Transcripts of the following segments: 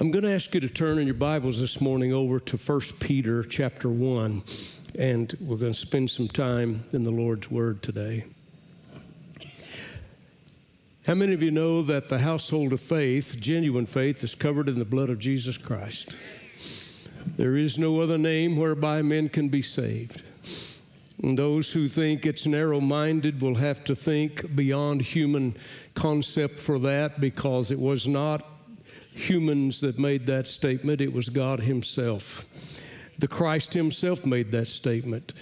I'm going to ask you to turn in your Bibles this morning over to 1 Peter chapter 1, and we're going to spend some time in the Lord's Word today. How many of you know that the household of faith, genuine faith, is covered in the blood of Jesus Christ? There is no other name whereby men can be saved. And those who think it's narrow minded will have to think beyond human concept for that because it was not humans that made that statement, it was God Himself. The Christ Himself made that statement.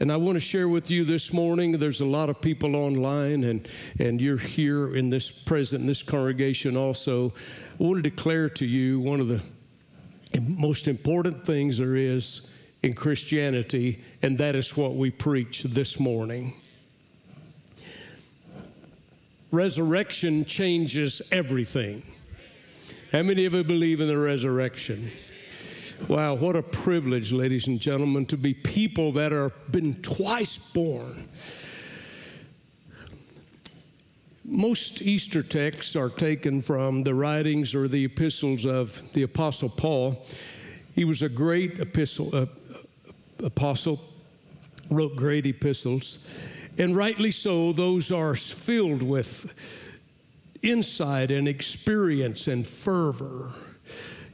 And I want to share with you this morning, there's a lot of people online, and, and you're here in this present, in this congregation also. I want to declare to you one of the most important things there is in Christianity, and that is what we preach this morning. Resurrection changes everything. How many of you believe in the resurrection? Wow, what a privilege, ladies and gentlemen, to be people that are been twice born. Most Easter texts are taken from the writings or the epistles of the Apostle Paul. He was a great epistle, uh, apostle, wrote great epistles, and rightly so, those are filled with insight and experience and fervor.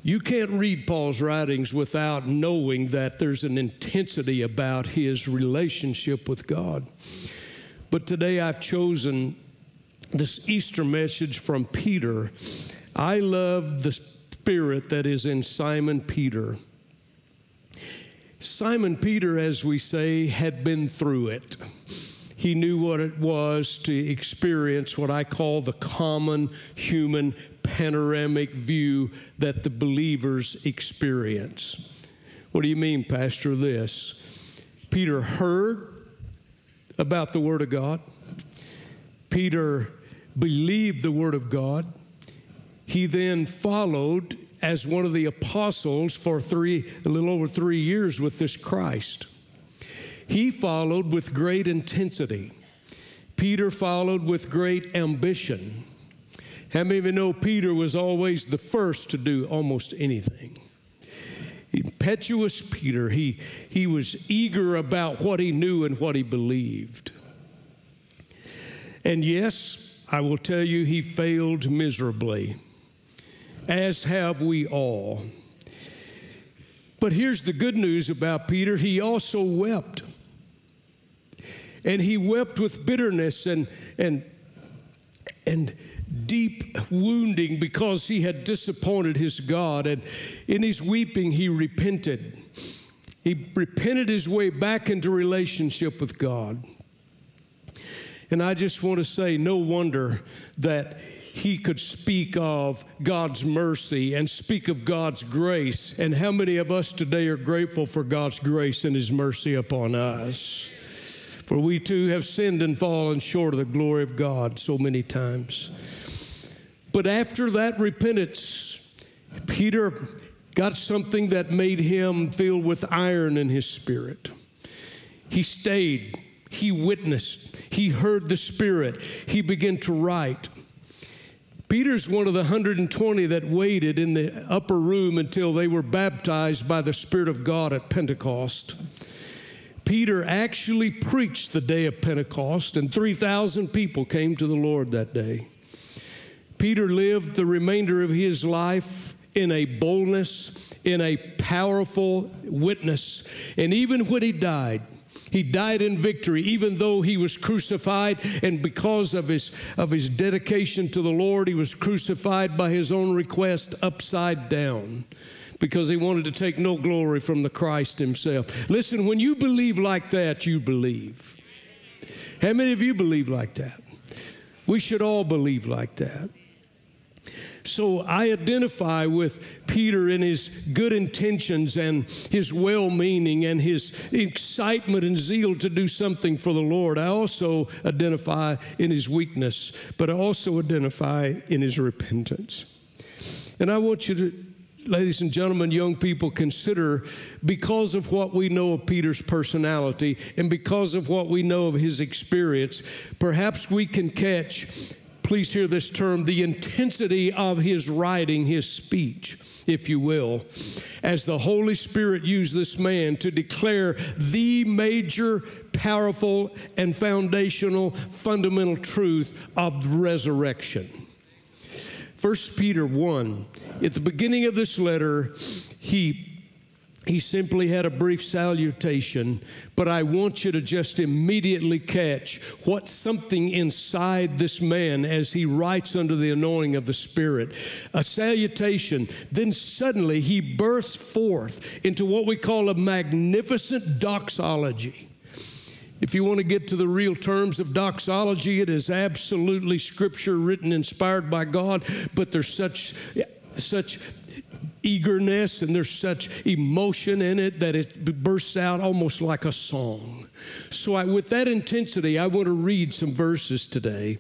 You can't read Paul's writings without knowing that there's an intensity about his relationship with God. But today I've chosen this Easter message from Peter. I love the spirit that is in Simon Peter. Simon Peter, as we say, had been through it. He knew what it was to experience what I call the common human panoramic view that the believers experience. What do you mean, Pastor? This Peter heard about the Word of God, Peter believed the Word of God. He then followed as one of the apostles for three, a little over three years with this Christ. He followed with great intensity. Peter followed with great ambition. How many of you know Peter was always the first to do almost anything? Impetuous Peter, he, he was eager about what he knew and what he believed. And yes, I will tell you, he failed miserably, as have we all. But here's the good news about Peter he also wept and he wept with bitterness and, and, and deep wounding because he had disappointed his God. And in his weeping, he repented. He repented his way back into relationship with God. And I just want to say, no wonder that he could speak of God's mercy and speak of God's grace. And how many of us today are grateful for God's grace and his mercy upon us? For we too have sinned and fallen short of the glory of God so many times. But after that repentance, Peter got something that made him filled with iron in his spirit. He stayed, he witnessed, he heard the Spirit, he began to write. Peter's one of the 120 that waited in the upper room until they were baptized by the Spirit of God at Pentecost. Peter actually preached the day of Pentecost, and 3,000 people came to the Lord that day. Peter lived the remainder of his life in a boldness, in a powerful witness. And even when he died, he died in victory, even though he was crucified, and because of his, of his dedication to the Lord, he was crucified by his own request upside down because he wanted to take no glory from the Christ himself. Listen, when you believe like that, you believe. How many of you believe like that? We should all believe like that. So I identify with Peter in his good intentions and his well meaning and his excitement and zeal to do something for the Lord. I also identify in his weakness, but I also identify in his repentance. And I want you to ladies and gentlemen, young people, consider because of what we know of Peter's personality and because of what we know of his experience, perhaps we can catch please hear this term, the intensity of his writing, his speech, if you will, as the Holy Spirit used this man to declare the major, powerful, and foundational, fundamental truth of resurrection. 1 Peter 1, at the beginning of this letter, he he simply had a brief salutation, but I want you to just immediately catch what something inside this man as he writes under the anointing of the Spirit. A salutation, then suddenly he bursts forth into what we call a magnificent doxology. If you want to get to the real terms of doxology, it is absolutely scripture written, inspired by God, but there's such such eagerness and there's such emotion in it that it bursts out almost like a song. So, I, with that intensity, I want to read some verses today.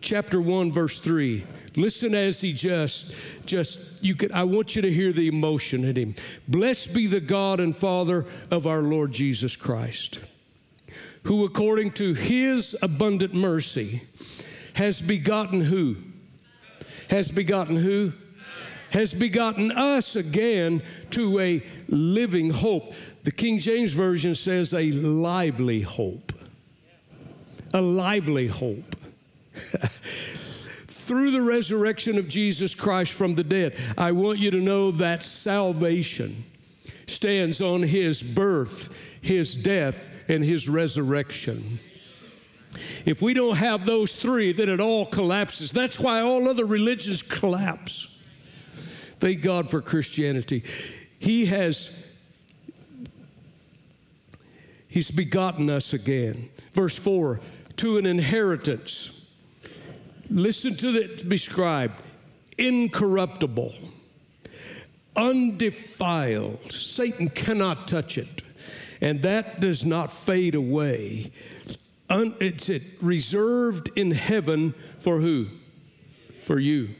Chapter 1, verse 3. Listen as he just, just, you could, I want you to hear the emotion in him. Blessed be the God and Father of our Lord Jesus Christ, who according to his abundant mercy has begotten who? Has begotten who? has begotten us again to a living hope. The King James Version says a lively hope. A lively hope. Through the resurrection of Jesus Christ from the dead, I want you to know that salvation stands on his birth, his death, and his resurrection. If we don't have those three, then it all collapses. That's why all other religions collapse. Thank God for Christianity. He has He's begotten us again. Verse 4 to an inheritance. Listen to it described incorruptible, undefiled. Satan cannot touch it. And that does not fade away. Un, it's it reserved in heaven for who? For you.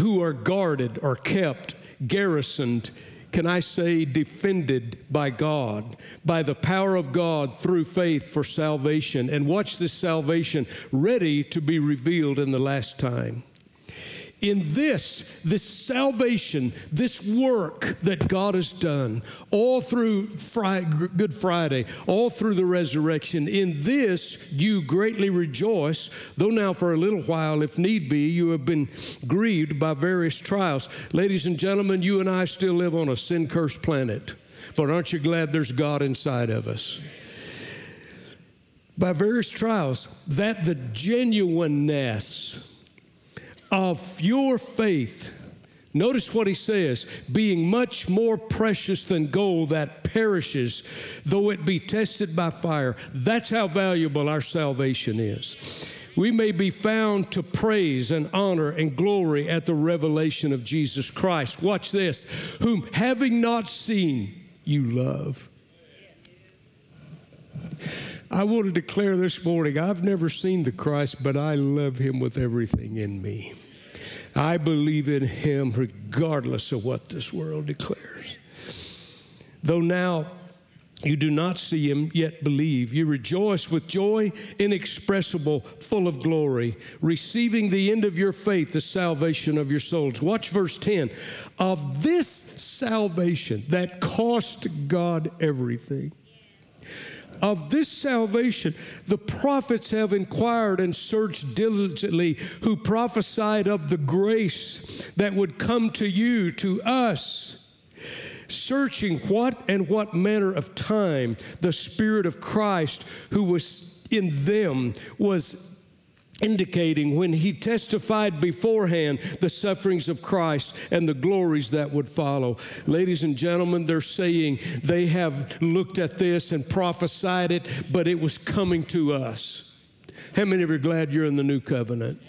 who are guarded or kept, garrisoned, can I say, defended by God, by the power of God through faith for salvation. And watch this salvation ready to be revealed in the last time in this, this salvation, this work that God has done all through Friday, Good Friday, all through the resurrection, in this you greatly rejoice, though now for a little while, if need be, you have been grieved by various trials. Ladies and gentlemen, you and I still live on a sin cursed planet, but aren't you glad there's God inside of us? By various trials, that the genuineness, of your faith. Notice what he says being much more precious than gold that perishes, though it be tested by fire. That's how valuable our salvation is. We may be found to praise and honor and glory at the revelation of Jesus Christ. Watch this whom having not seen, you love. I want to declare this morning I've never seen the Christ, but I love him with everything in me. I believe in him regardless of what this world declares. Though now you do not see him, yet believe. You rejoice with joy inexpressible, full of glory, receiving the end of your faith, the salvation of your souls. Watch verse 10. Of this salvation that cost God everything of this salvation, the prophets have inquired and searched diligently, who prophesied of the grace that would come to you, to us, searching what and what manner of time the Spirit of Christ who was in them was indicating when he testified beforehand the sufferings of Christ and the glories that would follow. Ladies and gentlemen, they're saying they have looked at this and prophesied it, but it was coming to us. How many of you are glad you're in the new covenant?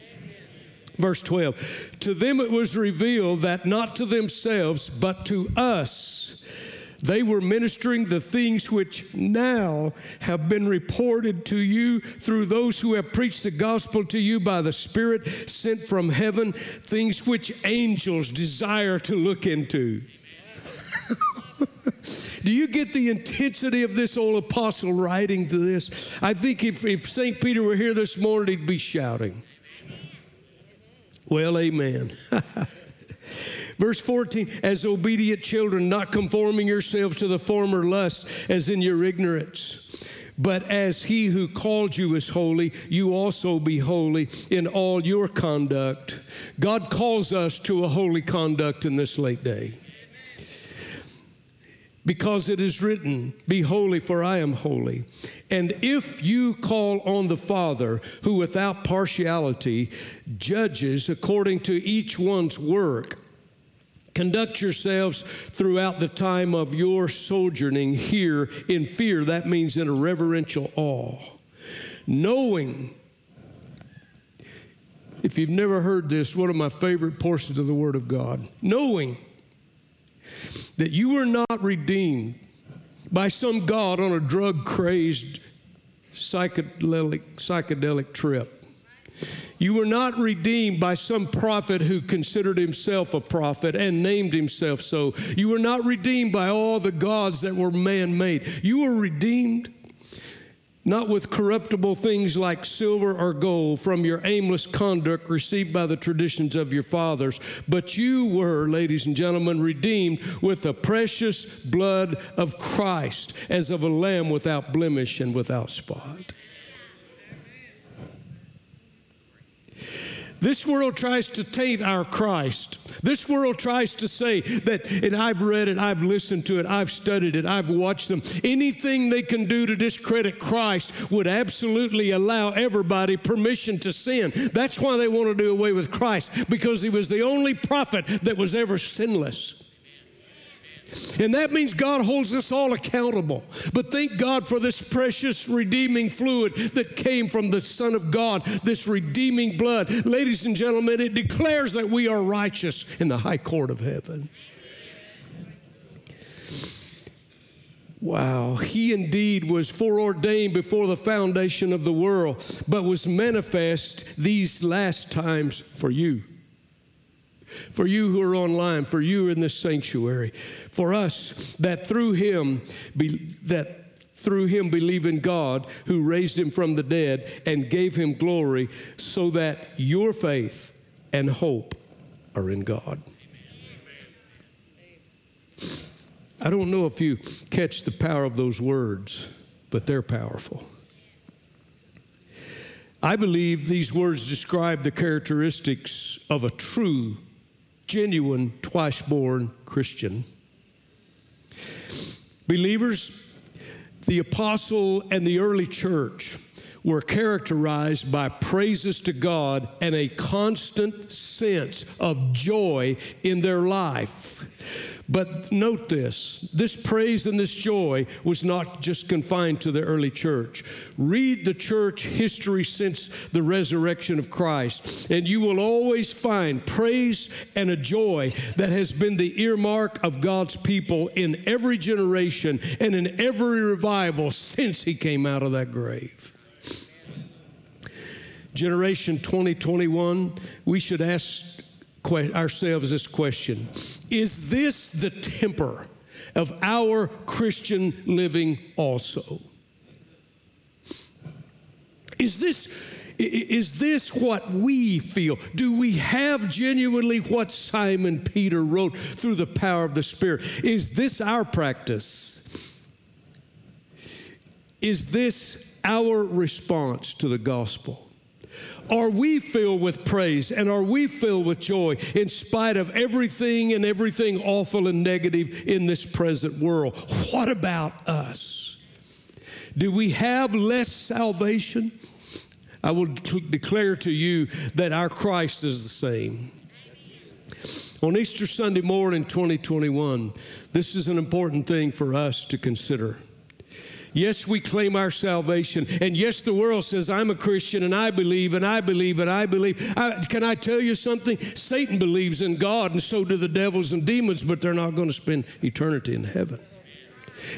Verse 12 To them it was revealed that not to themselves, but to us they were ministering the things which now have been reported to you through those who have preached the gospel to you by the Spirit sent from heaven, things which angels desire to look into. Do you get the intensity of this old apostle writing to this? I think if, if St. Peter were here this morning, he'd be shouting. Well, amen. Verse 14, as obedient children, not conforming yourselves to the former lust as in your ignorance. But as he who called you is holy, you also be holy in all your conduct. God calls us to a holy conduct in this late day. Because it is written, Be holy, for I am holy. And if you call on the Father, who without partiality judges according to each one's work, Conduct yourselves throughout the time of your sojourning here in fear. That means in a reverential awe. Knowing, if you've never heard this, one of my favorite portions of the Word of God, knowing that you were not redeemed by some God on a drug crazed psychedelic, psychedelic trip you were not redeemed by some prophet who considered himself a prophet and named himself so. You were not redeemed by all the gods that were man made. You were redeemed not with corruptible things like silver or gold from your aimless conduct received by the traditions of your fathers, but you were, ladies and gentlemen, redeemed with the precious blood of Christ as of a lamb without blemish and without spot. This world tries to taint our Christ. This world tries to say that, and I've read it, I've listened to it, I've studied it, I've watched them. Anything they can do to discredit Christ would absolutely allow everybody permission to sin. That's why they want to do away with Christ, because he was the only prophet that was ever sinless. And that means God holds us all accountable. But thank God for this precious redeeming fluid that came from the Son of God, this redeeming blood. Ladies and gentlemen, it declares that we are righteous in the high court of heaven. Wow, he indeed was foreordained before the foundation of the world, but was manifest these last times for you for you who are online, for you in this sanctuary, for us that through him be, that through him believe in God who raised him from the dead and gave him glory, so that your faith and hope are in God. I don't know if you catch the power of those words, but they're powerful. I believe these words describe the characteristics of a true genuine twice born Christian. Believers, the apostle and the early church were characterized by praises to God and a constant sense of joy in their life. But note this this praise and this joy was not just confined to the early church. Read the church history since the resurrection of Christ, and you will always find praise and a joy that has been the earmark of God's people in every generation and in every revival since He came out of that grave. Generation 2021, we should ask ourselves this question Is this the temper of our Christian living also? Is this, is this what we feel? Do we have genuinely what Simon Peter wrote through the power of the Spirit? Is this our practice? Is this our response to the gospel? Are we filled with praise and are we filled with joy in spite of everything and everything awful and negative in this present world? What about us? Do we have less salvation? I will declare to you that our Christ is the same. On Easter Sunday morning 2021, this is an important thing for us to consider. Yes, we claim our salvation. And yes, the world says, I'm a Christian and I believe and I believe and I believe. I, can I tell you something? Satan believes in God and so do the devils and demons, but they're not going to spend eternity in heaven.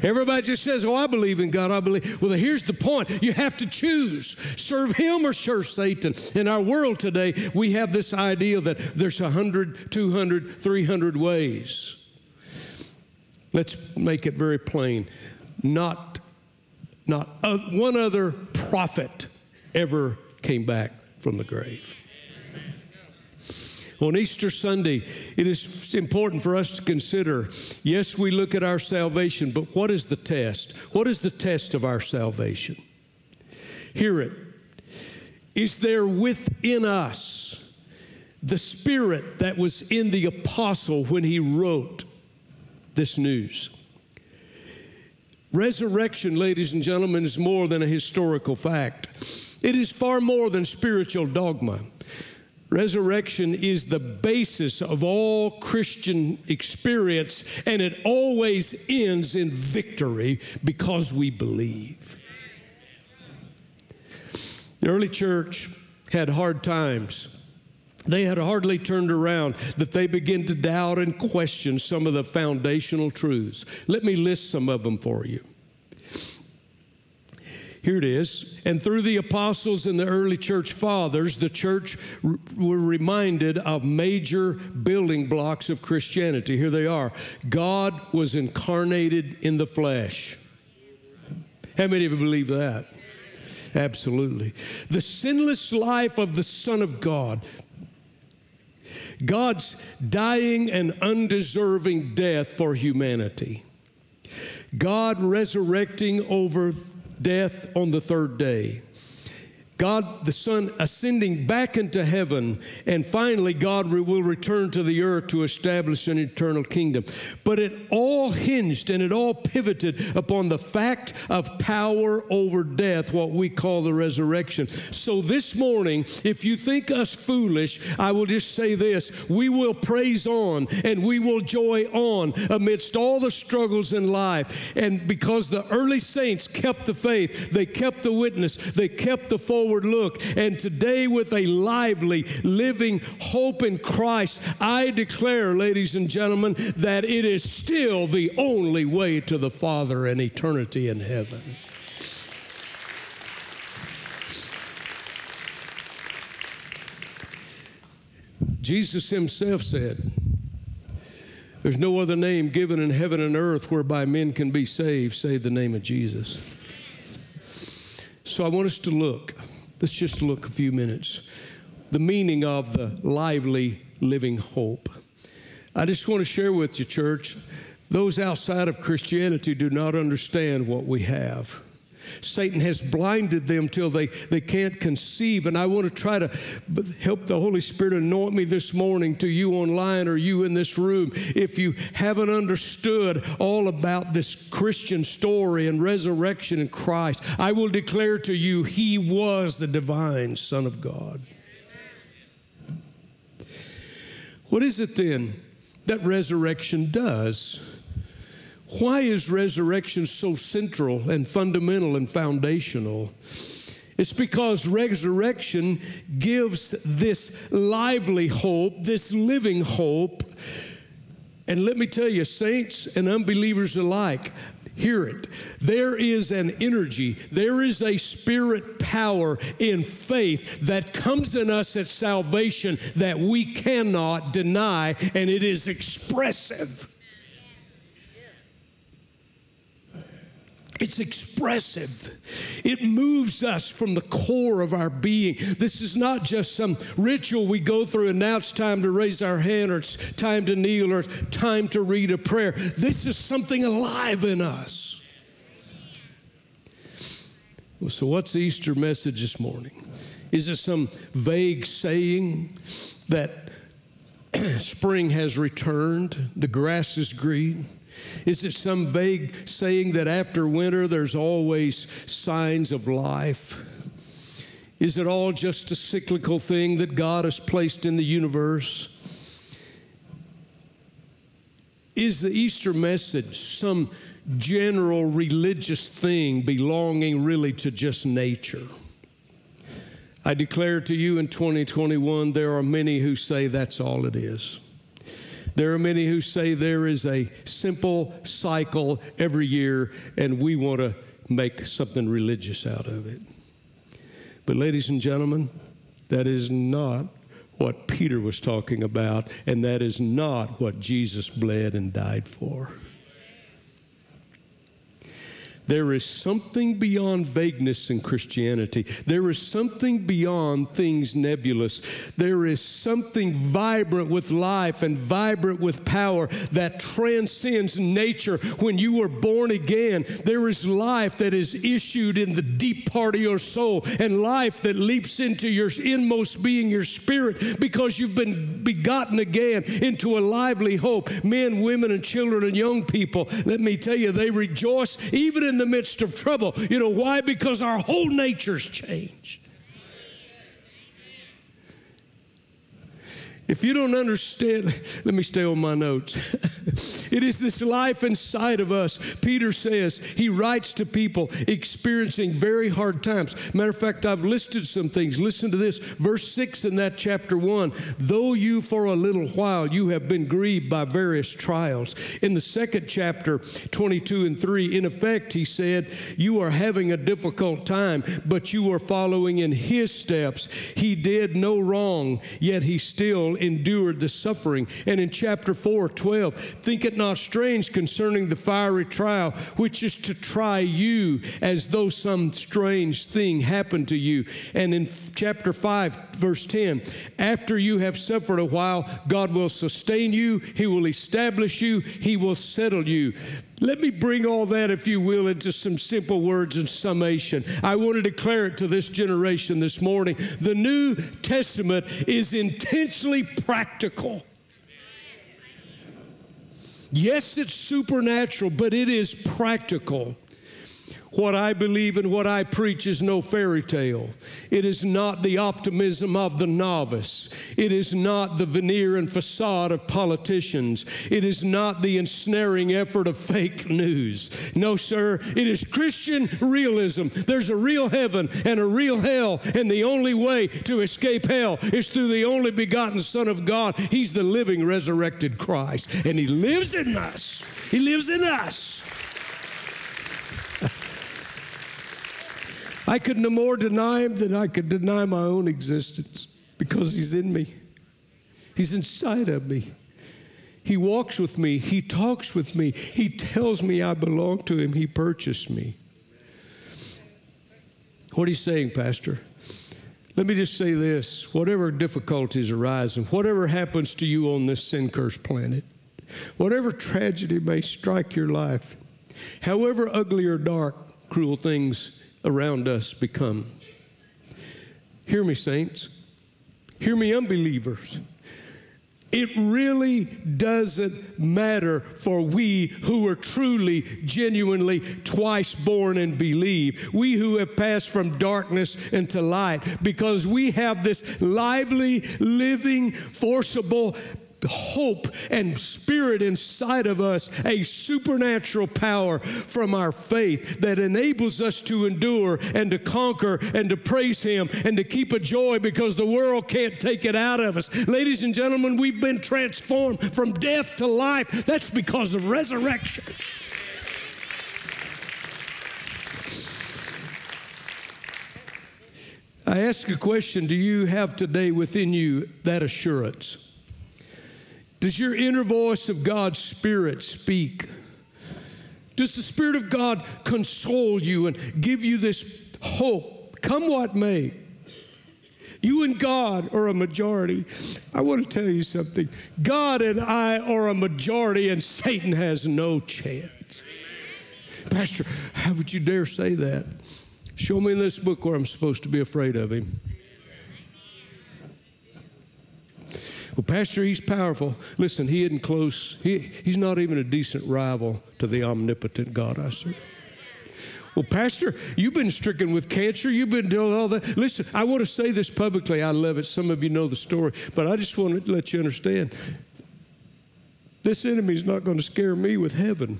Everybody just says, Oh, I believe in God. I believe. Well, here's the point you have to choose serve Him or serve Satan. In our world today, we have this idea that there's 100, 200, 300 ways. Let's make it very plain. Not, not one other prophet ever came back from the grave. On Easter Sunday, it is important for us to consider yes, we look at our salvation, but what is the test? What is the test of our salvation? Hear it. Is there within us the spirit that was in the apostle when he wrote this news? Resurrection, ladies and gentlemen, is more than a historical fact. It is far more than spiritual dogma. Resurrection is the basis of all Christian experience, and it always ends in victory because we believe. The early church had hard times. They had hardly turned around that they began to doubt and question some of the foundational truths. Let me list some of them for you. Here it is. And through the apostles and the early church fathers, the church were reminded of major building blocks of Christianity. Here they are God was incarnated in the flesh. How many of you believe that? Absolutely. The sinless life of the Son of God. God's dying and undeserving death for humanity. God resurrecting over death on the third day. God the Son ascending back into heaven, and finally, God will return to the earth to establish an eternal kingdom. But it all hinged and it all pivoted upon the fact of power over death, what we call the resurrection. So this morning, if you think us foolish, I will just say this we will praise on and we will joy on amidst all the struggles in life. And because the early saints kept the faith, they kept the witness, they kept the forward forward look. And today, with a lively, living hope in Christ, I declare, ladies and gentlemen, that it is still the only way to the Father and eternity in heaven. Jesus himself said, There's no other name given in heaven and earth whereby men can be saved, save the name of Jesus. So I want us to look Let's just look a few minutes. The meaning of the lively living hope. I just want to share with you, church, those outside of Christianity do not understand what we have. Satan has blinded them till they, they can't conceive. And I want to try to help the Holy Spirit anoint me this morning to you online or you in this room. If you haven't understood all about this Christian story and resurrection in Christ, I will declare to you, He was the divine Son of God. What is it then that resurrection does? Why is resurrection so central and fundamental and foundational? It's because resurrection gives this lively hope, this living hope. And let me tell you, saints and unbelievers alike, hear it. There is an energy, there is a spirit power in faith that comes in us at salvation that we cannot deny, and it is expressive. It's expressive. It moves us from the core of our being. This is not just some ritual we go through and now it's time to raise our hand or it's time to kneel or time to read a prayer. This is something alive in us. Well, so, what's the Easter message this morning? Is it some vague saying that spring has returned, the grass is green? Is it some vague saying that after winter there's always signs of life? Is it all just a cyclical thing that God has placed in the universe? Is the Easter message some general religious thing belonging really to just nature? I declare to you in 2021, there are many who say that's all it is. There are many who say there is a simple cycle every year and we want to make something religious out of it. But, ladies and gentlemen, that is not what Peter was talking about, and that is not what Jesus bled and died for. There is something beyond vagueness in Christianity. There is something beyond things nebulous. There is something vibrant with life and vibrant with power that transcends nature. When you were born again, there is life that is issued in the deep part of your soul and life that leaps into your inmost being, your spirit, because you've been begotten again into a lively hope. Men, women, and children and young people, let me tell you, they rejoice even in in the midst of trouble. You know why? Because our whole nature's changed. If you don't understand, let me stay on my notes. it is this life inside of us. Peter says he writes to people experiencing very hard times. Matter of fact, I've listed some things. Listen to this, verse 6 in that chapter 1. Though you for a little while you have been grieved by various trials. In the second chapter, 22 and 3, in effect, he said, You are having a difficult time, but you are following in his steps. He did no wrong, yet he still endured the suffering. And in chapter 4, 12, think it not strange concerning the fiery trial, which is to try you as though some strange thing happened to you. And in chapter 5, verse 10, after you have suffered a while, God will sustain you, He will establish you, He will settle you. Let me bring all that, if you will, into some simple words and summation. I want to declare it to this generation this morning. The New Testament is intensely practical. Yes, it's supernatural, but it is practical. What I believe and what I preach is no fairy tale. It is not the optimism of the novice. It is not the veneer and facade of politicians. It is not the ensnaring effort of fake news. No, sir, it is Christian realism. There's a real heaven and a real hell, and the only way to escape hell is through the only begotten Son of God. He's the living, resurrected Christ, and He lives in us. He lives in us. I could no more deny him than I could deny my own existence because he's in me. He's inside of me. He walks with me. He talks with me. He tells me I belong to him. He purchased me. What are you saying, Pastor? Let me just say this whatever difficulties arise and whatever happens to you on this sin cursed planet, whatever tragedy may strike your life, however ugly or dark, cruel things around us become. Hear me, saints. Hear me, unbelievers. It really doesn't matter for we who are truly, genuinely twice born and believe. We who have passed from darkness into light because we have this lively, living, forcible hope and spirit inside of us, a supernatural power from our faith that enables us to endure and to conquer and to praise Him and to keep a joy because the world can't take it out of us. Ladies and gentlemen, we've been transformed from death to life. That's because of resurrection. I ask a question Do you have today within you that assurance? Does your inner voice of God's Spirit speak? Does the Spirit of God console you and give you this hope, come what may? You and God are a majority. I want to tell you something. God and I are a majority, and Satan has no chance. Pastor, how would you dare say that? Show me in this book where I'm supposed to be afraid of him. Well, Pastor, he's powerful. Listen, he isn't close. He, he's not even a decent rival to the omnipotent God I serve. Well, Pastor, you've been stricken with cancer. You've been doing all that. Listen, I want to say this publicly. I love it. Some of you know the story, but I just want to let you understand this enemy is not going to scare me with heaven.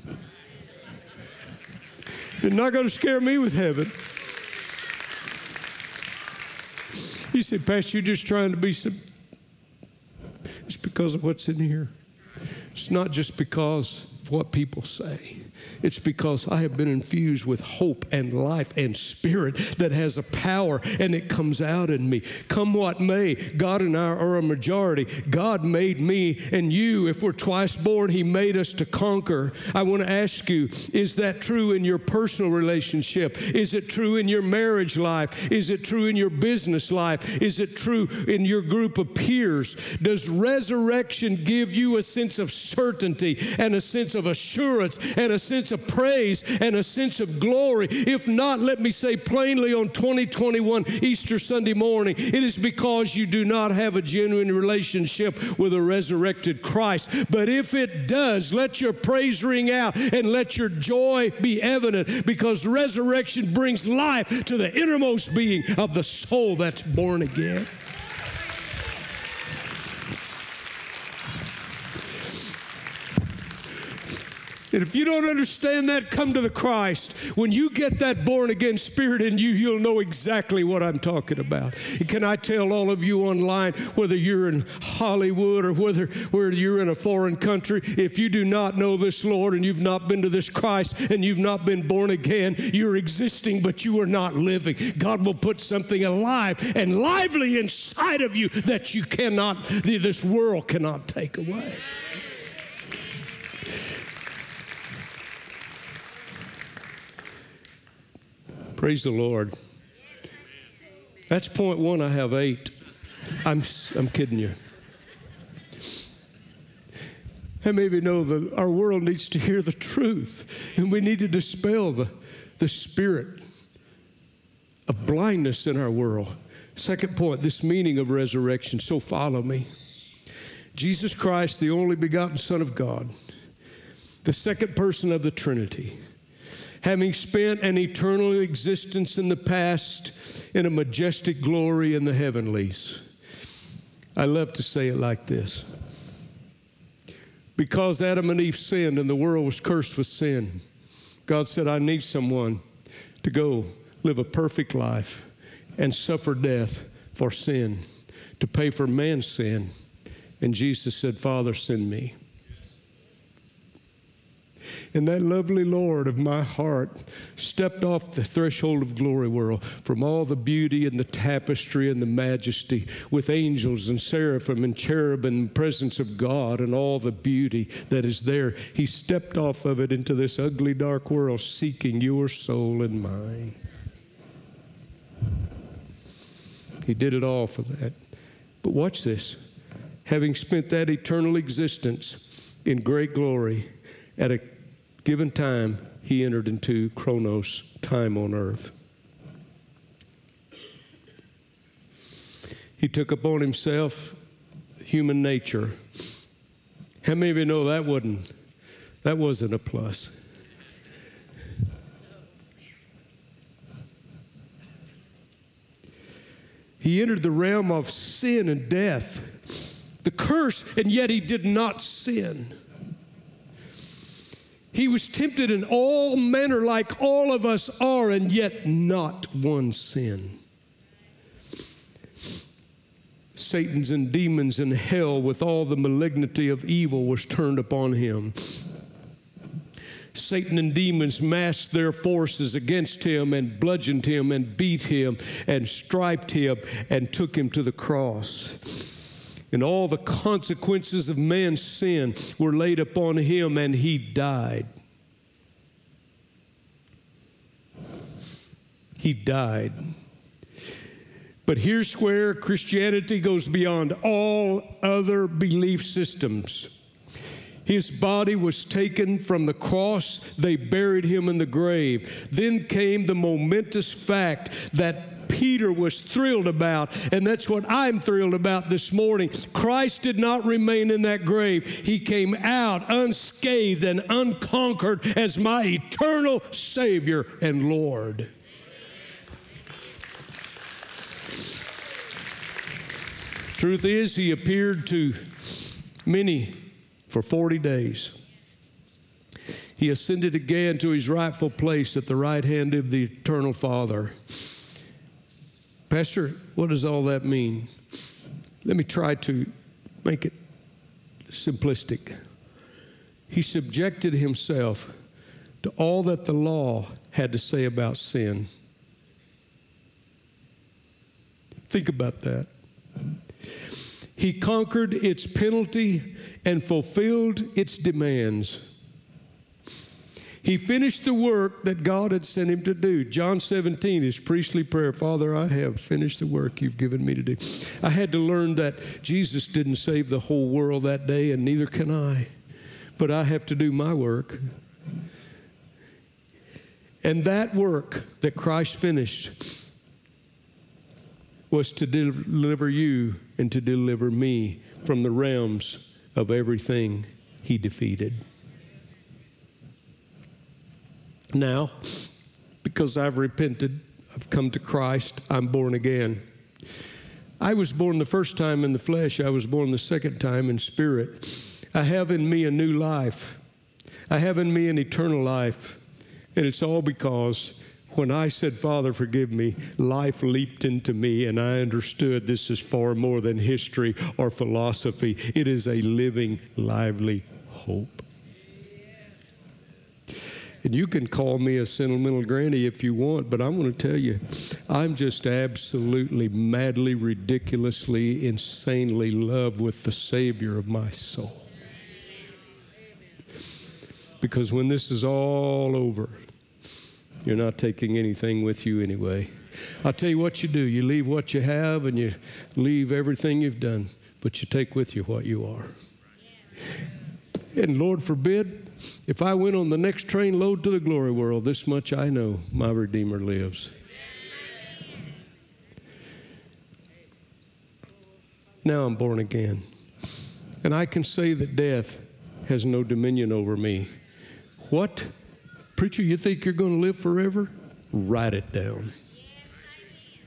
It's not going to scare me with heaven. He said, Pastor, you're just trying to be some it's because of what's in here. It's not just because of what people say. It's because I have been infused with hope and life and spirit that has a power and it comes out in me. Come what may, God and I are a majority. God made me and you. If we're twice born, He made us to conquer. I want to ask you is that true in your personal relationship? Is it true in your marriage life? Is it true in your business life? Is it true in your group of peers? Does resurrection give you a sense of certainty and a sense of assurance and a sense of praise and a sense of glory? If not, let me say plainly on 2021 Easter Sunday morning, it is because you do not have a genuine relationship with a resurrected Christ. But if it does, let your praise ring out and let your joy be evident because resurrection brings life to the innermost being of the soul that's born again. And if you don't understand that, come to the Christ. When you get that born again spirit in you, you'll know exactly what I'm talking about. And can I tell all of you online, whether you're in Hollywood or whether, whether you're in a foreign country, if you do not know this Lord and you've not been to this Christ and you've not been born again, you're existing, but you are not living. God will put something alive and lively inside of you that you cannot, this world cannot take away. Praise the Lord. That's point one. I have eight. I'm, I'm kidding you. And maybe know that our world needs to hear the truth, and we need to dispel the, the spirit of blindness in our world. Second point this meaning of resurrection. So follow me. Jesus Christ, the only begotten Son of God, the second person of the Trinity having spent an eternal existence in the past in a majestic glory in the heavenlies. I love to say it like this because Adam and Eve sinned and the world was cursed with sin, God said, I need someone to go live a perfect life and suffer death for sin, to pay for man's sin. And Jesus said, Father, send me. And that lovely Lord of my heart stepped off the threshold of glory world from all the beauty and the tapestry and the majesty with angels and seraphim and cherubim and presence of God and all the beauty that is there. He stepped off of it into this ugly, dark world seeking your soul and mine. He did it all for that. But watch this. Having spent that eternal existence in great glory at a given time, he entered into chronos, time on earth. He took upon himself human nature. How many of you know that wasn't, that wasn't a plus? He entered the realm of sin and death, the curse, and yet he did not sin. He was tempted in all manner like all of us are, and yet not one sin. Satan's and demons in hell with all the malignity of evil was turned upon him. Satan and demons massed their forces against him and bludgeoned him and beat him and striped him and took him to the cross and all the consequences of man's sin were laid upon him, and he died. He died. But here's where Christianity goes beyond all other belief systems. His body was taken from the cross. They buried him in the grave. Then came the momentous fact that Peter was thrilled about, and that's what I'm thrilled about this morning. Christ did not remain in that grave, He came out unscathed and unconquered as my eternal Savior and Lord. Truth is, He appeared to many for 40 days. He ascended again to his rightful place at the right hand of the eternal Father. Pastor, what does all that mean? Let me try to make it simplistic. He subjected himself to all that the law had to say about sin. Think about that. He conquered its penalty and fulfilled its demands. He finished the work that God had sent him to do. John 17, his priestly prayer Father, I have finished the work you've given me to do. I had to learn that Jesus didn't save the whole world that day, and neither can I. But I have to do my work. And that work that Christ finished was to deliver you and to deliver me from the realms of everything he defeated. Now, because I've repented, I've come to Christ, I'm born again. I was born the first time in the flesh, I was born the second time in spirit. I have in me a new life, I have in me an eternal life. And it's all because when I said, Father, forgive me, life leaped into me, and I understood this is far more than history or philosophy. It is a living, lively hope. And you can call me a sentimental granny if you want, but I'm going to tell you, I'm just absolutely, madly, ridiculously, insanely in love with the Savior of my soul. Because when this is all over, you're not taking anything with you anyway. I'll tell you what you do you leave what you have and you leave everything you've done, but you take with you what you are. And Lord forbid, if I went on the next train load to the glory world, this much I know my Redeemer lives. Now I'm born again. And I can say that death has no dominion over me. What? Preacher, you think you're going to live forever? Write it down.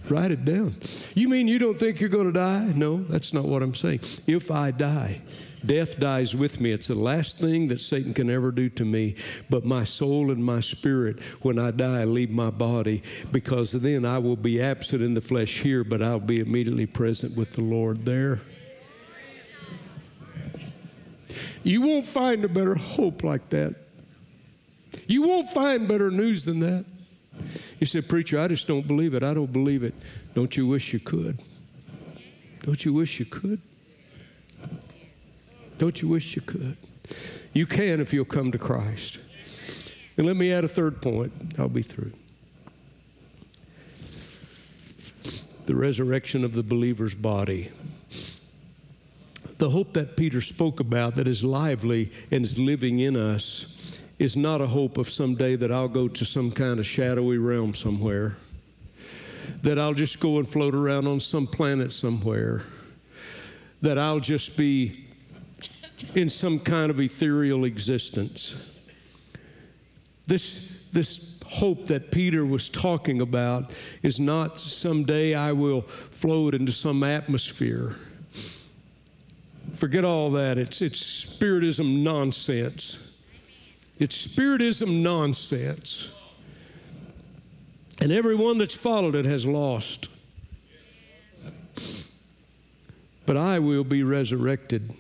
Write it down. You mean you don't think you're going to die? No, that's not what I'm saying. If I die, death dies with me. It's the last thing that Satan can ever do to me. But my soul and my spirit, when I die, leave my body because then I will be absent in the flesh here, but I'll be immediately present with the Lord there. You won't find a better hope like that. You won't find better news than that. You said, Preacher, I just don't believe it. I don't believe it. Don't you wish you could? Don't you wish you could? Don't you wish you could? You can if you'll come to Christ. And let me add a third point. I'll be through. The resurrection of the believer's body. The hope that Peter spoke about that is lively and is living in us is not a hope of someday that I'll go to some kind of shadowy realm somewhere, that I'll just go and float around on some planet somewhere, that I'll just be in some kind of ethereal existence. This, this hope that Peter was talking about is not someday I will float into some atmosphere. Forget all that. It's, it's spiritism nonsense. It's spiritism nonsense. And everyone that's followed it has lost. But I will be resurrected,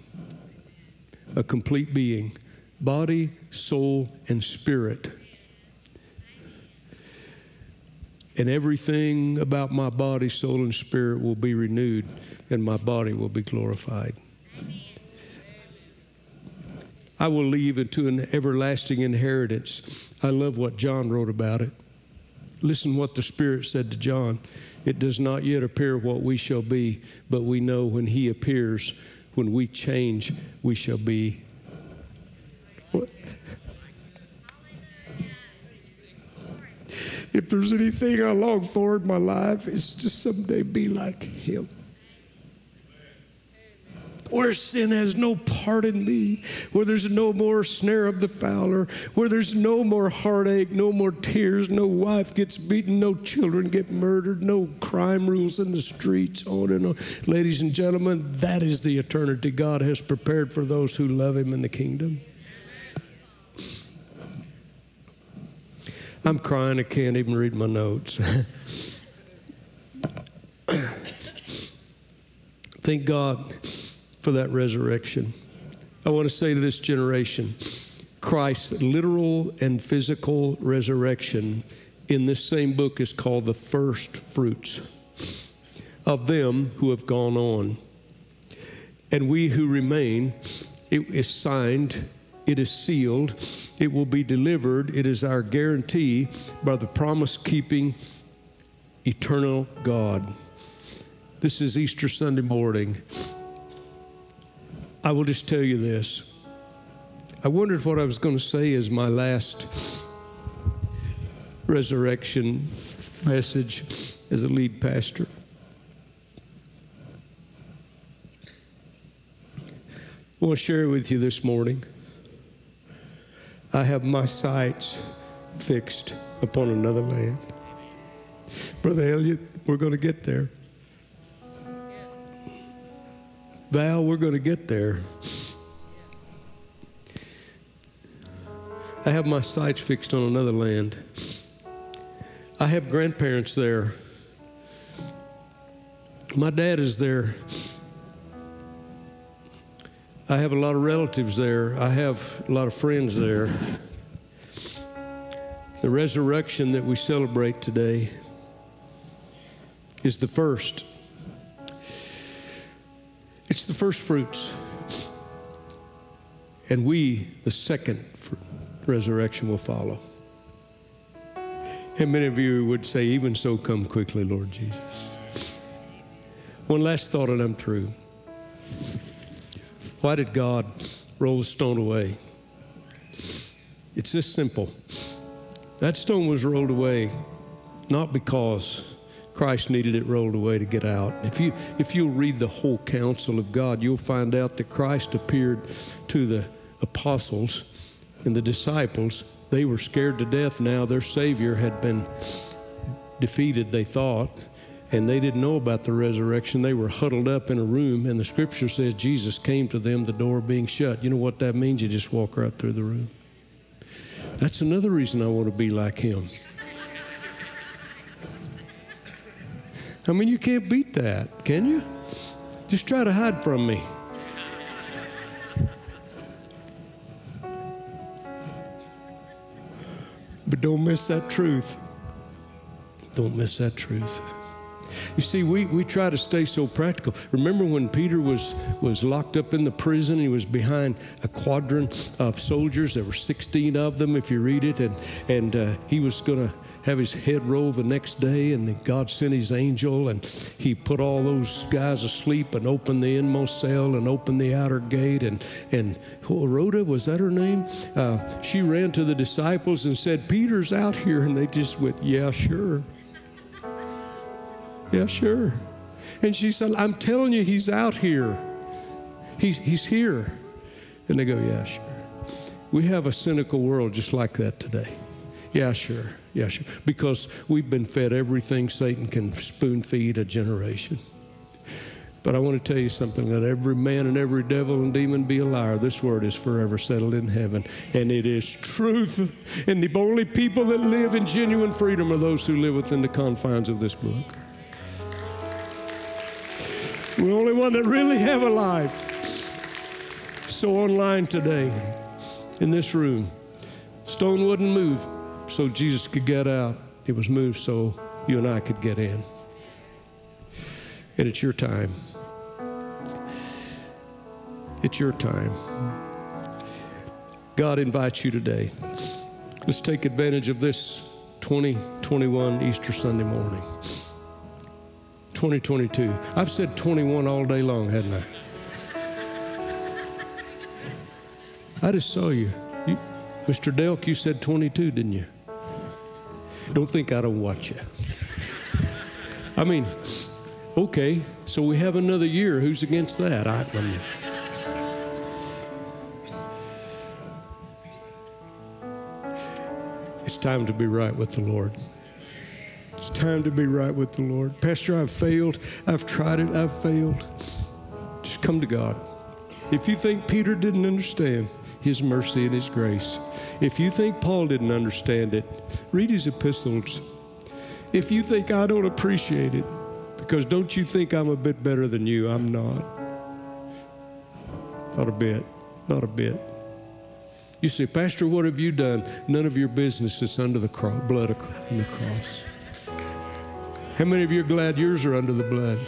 a complete being, body, soul, and spirit. And everything about my body, soul, and spirit will be renewed, and my body will be glorified. I will leave into an everlasting inheritance. I love what John wrote about it. Listen what the Spirit said to John. It does not yet appear what we shall be, but we know when He appears, when we change, we shall be. If there's anything I long for in my life, it's to someday be like Him where sin has no part in me, where there's no more snare of the fowler, where there's no more heartache, no more tears, no wife gets beaten, no children get murdered, no crime rules in the streets, on and on. Ladies and gentlemen, that is the eternity God has prepared for those who love Him in the kingdom. I'm crying, I can't even read my notes. Thank God for that resurrection. I want to say to this generation Christ's literal and physical resurrection in this same book is called the first fruits of them who have gone on. And we who remain, it is signed, it is sealed, it will be delivered. It is our guarantee by the promise keeping eternal God. This is Easter Sunday morning. I will just tell you this. I wondered what I was going to say as my last resurrection message as a lead pastor. I want to share with you this morning. I have my sights fixed upon another land. Brother Elliot, we're going to get there. Val, we're going to get there. I have my sights fixed on another land. I have grandparents there. My dad is there. I have a lot of relatives there. I have a lot of friends there. The resurrection that we celebrate today is the first. The first fruits. And we, the second resurrection, will follow. And many of you would say, Even so, come quickly, Lord Jesus. One last thought, and I'm through. Why did God roll the stone away? It's this simple. That stone was rolled away not because Christ needed it rolled away to get out. If you if you'll read the whole counsel of God, you'll find out that Christ appeared to the apostles and the disciples. They were scared to death now their savior had been defeated, they thought, and they didn't know about the resurrection. They were huddled up in a room and the scripture says Jesus came to them the door being shut. You know what that means? You just walk right through the room. That's another reason I want to be like him. I mean, you can't beat that, can you? Just try to hide from me. But don't miss that truth. Don't miss that truth. You see, we, we try to stay so practical. Remember when Peter was, was locked up in the prison? He was behind a quadrant of soldiers. There were 16 of them, if you read it. And, and uh, he was going to have his head roll the next day, and God sent his angel, and he put all those guys asleep and opened the inmost cell and opened the outer gate. And, and Rhoda, was that her name? Uh, she ran to the disciples and said, Peter's out here. And they just went, Yeah, sure. Yeah, sure. And she said, I'm telling you, he's out here. He's, he's here. And they go, Yeah, sure. We have a cynical world just like that today. Yeah, sure. Sure. Because we've been fed everything Satan can spoon feed a generation. But I want to tell you something that every man and every devil and demon be a liar. This word is forever settled in heaven, and it is truth. And the only people that live in genuine freedom are those who live within the confines of this book. We're the only one that really have a life. So online today, in this room, stone wouldn't move so Jesus could get out. It was moved so you and I could get in. And it's your time. It's your time. God invites you today. Let's take advantage of this 2021 Easter Sunday morning. 2022. I've said 21 all day long, hadn't I? I just saw you. you Mr. Delk, you said 22, didn't you? Don't think I don't watch you. I mean, okay, so we have another year. Who's against that? I, I mean, it's time to be right with the Lord. It's time to be right with the Lord. Pastor, I've failed. I've tried it. I've failed. Just come to God. If you think Peter didn't understand his mercy and his grace, if you think Paul didn't understand it, read his epistles. If you think I don't appreciate it, because don't you think I'm a bit better than you? I'm not. Not a bit. Not a bit. You say, Pastor, what have you done? None of your business is under the cro- blood on the cross. How many of you are glad yours are under the blood?